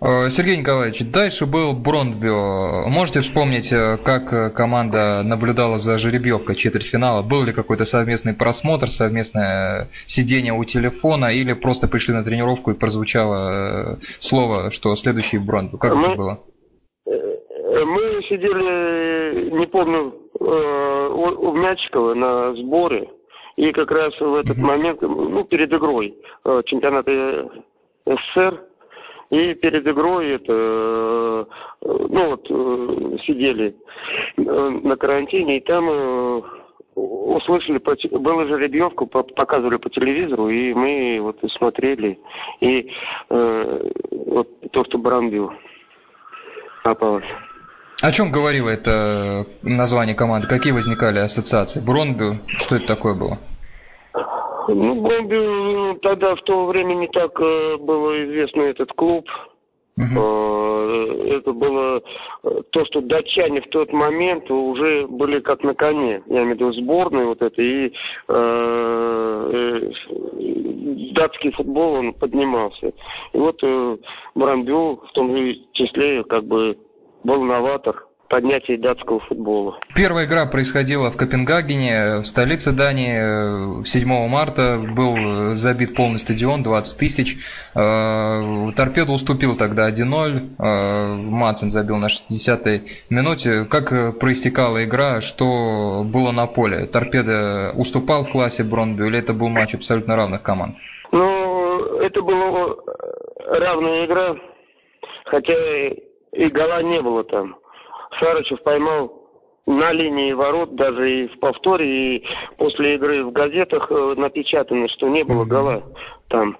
Э, Сергей Николаевич, дальше был Брондбю. Можете вспомнить, э, как э, команда наблюдала за жеребьевкой четвертьфинала? Был ли какой-то совместный просмотр, совместное сидение у телефона, или просто пришли на тренировку и прозвучало слово, что следующий Брондбю? Как мы, это было? Мы сидели, не помню, у Мячикова на сборе, и как раз в этот момент, ну, перед игрой чемпионата СССР, и перед игрой это, э, ну вот, э, сидели э, на карантине, и там услышали, была жеребьевка, показывали по телевизору, и мы вот смотрели, и вот то, что Брамбил попалось. О чем говорило это название команды? Какие возникали ассоциации? Бронбю? Что это такое было? Ну, Бомби тогда в то время не так э, было известно этот клуб. Uh-huh. Это было э, то, что датчане в тот момент уже были как на коне. Я имею в виду сборные вот это. И э, датский футбол, он поднимался. И вот э, Брамбю в том же числе как бы был новатор поднятии датского футбола. Первая игра происходила в Копенгагене, в столице Дании. 7 марта был забит полный стадион, 20 тысяч. Э, Торпедо уступил тогда 1-0. Э, Мацин забил на 60-й минуте. Как проистекала игра, что было на поле? Торпедо уступал в классе Бронбю или это был матч абсолютно равных команд? Ну, это была равная игра, хотя и гола не было там. Сарычев поймал на линии ворот, даже и в повторе, и после игры в газетах э, напечатано, что не было гола там.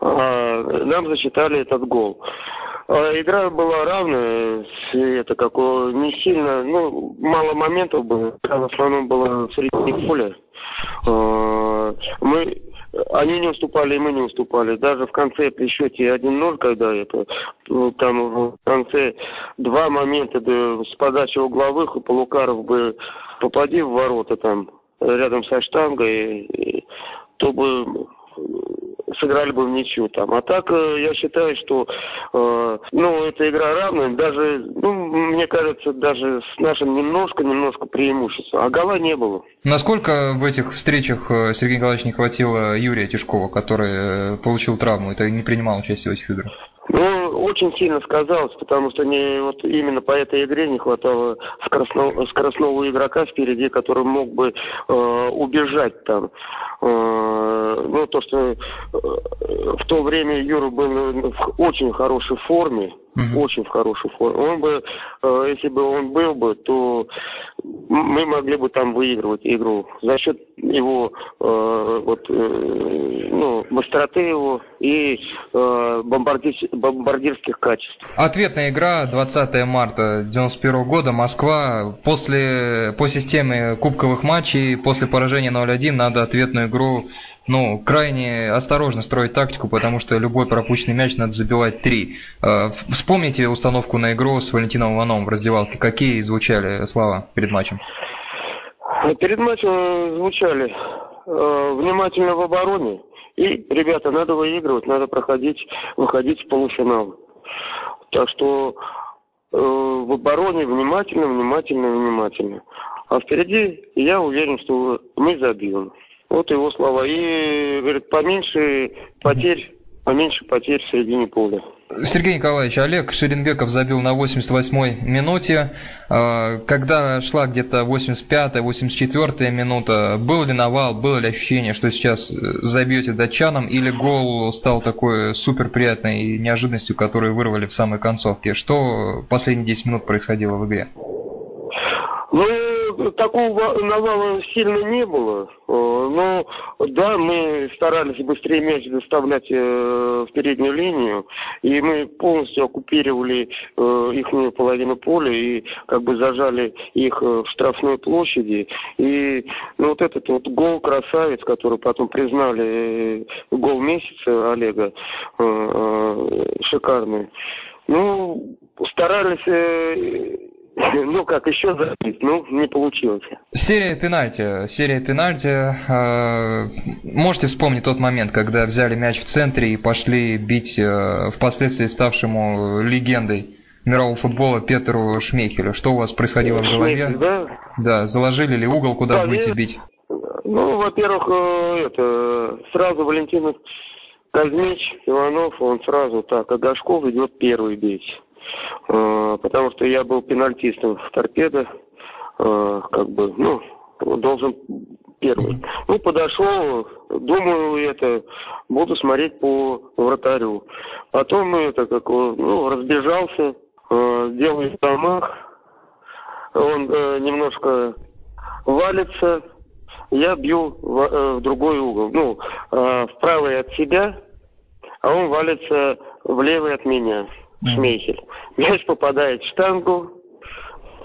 А, нам зачитали этот гол. А, игра была равная, это как не сильно, ну, мало моментов было, в основном было в среднем поле. А, мы они не уступали, и мы не уступали. Даже в конце при счете 1-0, когда это, ну, там в конце два момента да, с подачи угловых, и Полукаров бы попади в ворота там рядом со штангой, то бы сыграли бы в ничью там. А так э, я считаю, что э, ну, эта игра равная, даже, ну, мне кажется, даже с нашим немножко-немножко преимуществом. А гола не было. Насколько в этих встречах э, Сергей Николаевич не хватило Юрия Тишкова, который э, получил травму и не принимал участие в этих играх? Очень сильно сказалось, потому что не, вот именно по этой игре не хватало скоростного, скоростного игрока впереди, который мог бы э, убежать там. Э, ну, то, что э, в то время Юра был в очень хорошей форме, угу. очень в хорошей форме. Он бы, э, если бы он был бы, то мы могли бы там выигрывать игру за счет его э, вот, э, ну, быстроты его и э, бомбардир, бомбардирских качеств. Ответная игра 20 марта 91 года. Москва после, по системе кубковых матчей, после поражения 0-1 надо ответную игру ну, крайне осторожно строить тактику, потому что любой пропущенный мяч надо забивать три. Э, вспомните установку на игру с Валентином Ивановым в раздевалке. Какие звучали слова перед матчем? Перед матчем звучали э, внимательно в обороне. И, ребята, надо выигрывать, надо проходить, выходить в полуфинал. Так что э, в обороне внимательно, внимательно, внимательно. А впереди я уверен, что мы забьем. Вот его слова. И, говорит, поменьше потерь, поменьше потерь в середине поля. Сергей Николаевич, Олег Шеренбеков забил на 88-й минуте. А, когда шла где-то 85-я, 84-я минута, был ли навал, было ли ощущение, что сейчас э, забьете датчанам, или гол стал такой супер приятной неожиданностью, которую вырвали в самой концовке? Что последние 10 минут происходило в игре? Такого навала сильно не было. Э, но да, мы старались быстрее мяч доставлять э, в переднюю линию, и мы полностью оккупировали э, их половину поля и как бы зажали их в штрафной площади. И ну, вот этот вот гол красавец, который потом признали гол месяца Олега, шикарный. Ну, старались ну как, еще забить, ну не получилось. Серия пенальти, серия пенальти. Э, можете вспомнить тот момент, когда взяли мяч в центре и пошли бить э, впоследствии ставшему легендой мирового футбола Петру Шмейхелю. Что у вас происходило в голове? Шмейхель, да? Да, заложили ли угол, куда Да, будете бить? Ну, во-первых, э, это сразу Валентин Казмич, Иванов, он сразу так, а Гашков идет первый бить. Э, Потому что я был пенальтистом в торпедо, э, как бы, ну, должен первый. Ну, подошел, думаю, это, буду смотреть по вратарю. Потом это, как, ну, разбежался, э, делаю замах, он э, немножко валится, я бью в, в другой угол, ну, э, в правый от себя, а он валится в левый от меня, Шмейхель. Мяч попадает в штангу,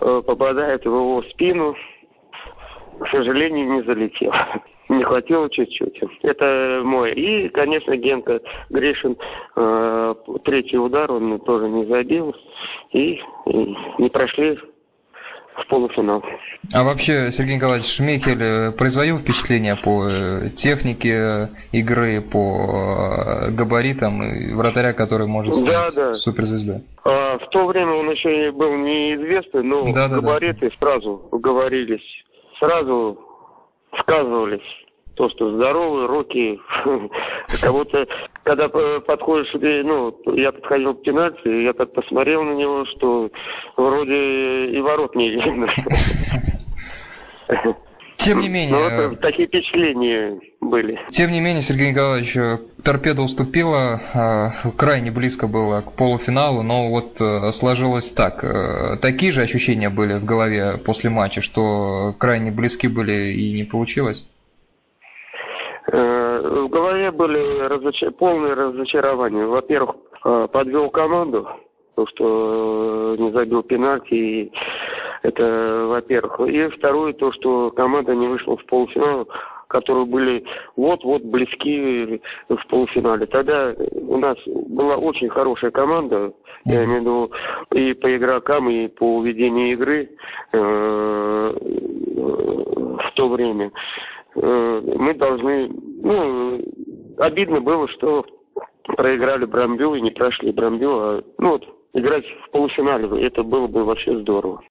э, попадает в его спину, к сожалению, не залетел. Не хватило чуть-чуть. Это мой. И, конечно, Генка Гришин, э, третий удар он тоже не забил. И, и не прошли в полуфинал. А вообще, Сергей Николаевич Шмейхель э, производил впечатление по э, технике э, игры, по габаритам и вратаря, который может Да, стать да. суперзвездой? А, в то время он еще и был неизвестный, но Да, да, да. габариты сразу говорились, сразу сказывались. То, что здоровые руки, кого-то, когда п- подходишь, ну, я подходил к пенальти, я так посмотрел на него, что вроде и ворот не видно. Тем не менее, Ну, это такие впечатления были. Тем не менее, Сергей Николаевич, э, торпеда уступила, э, крайне близко было к полуфиналу, но вот э, сложилось так. Э, Такие же ощущения были в голове после матча, что крайне близки были и не получилось? В голове были разоча- полные разочарования. Во-первых, э, подвел команду, то, что э, не забил пенальти, и это во-первых. И второе, то, что команда не вышла в полуфинал, которые были вот-вот близки в полуфинале. Тогда у нас была очень хорошая команда, я имею в виду и по игрокам, и по ведению игры э, в то время. Мы должны, ну, обидно было, что проиграли Брамбю и не прошли Брамбю, а, ну вот, играть в полуфинале, это было бы вообще здорово.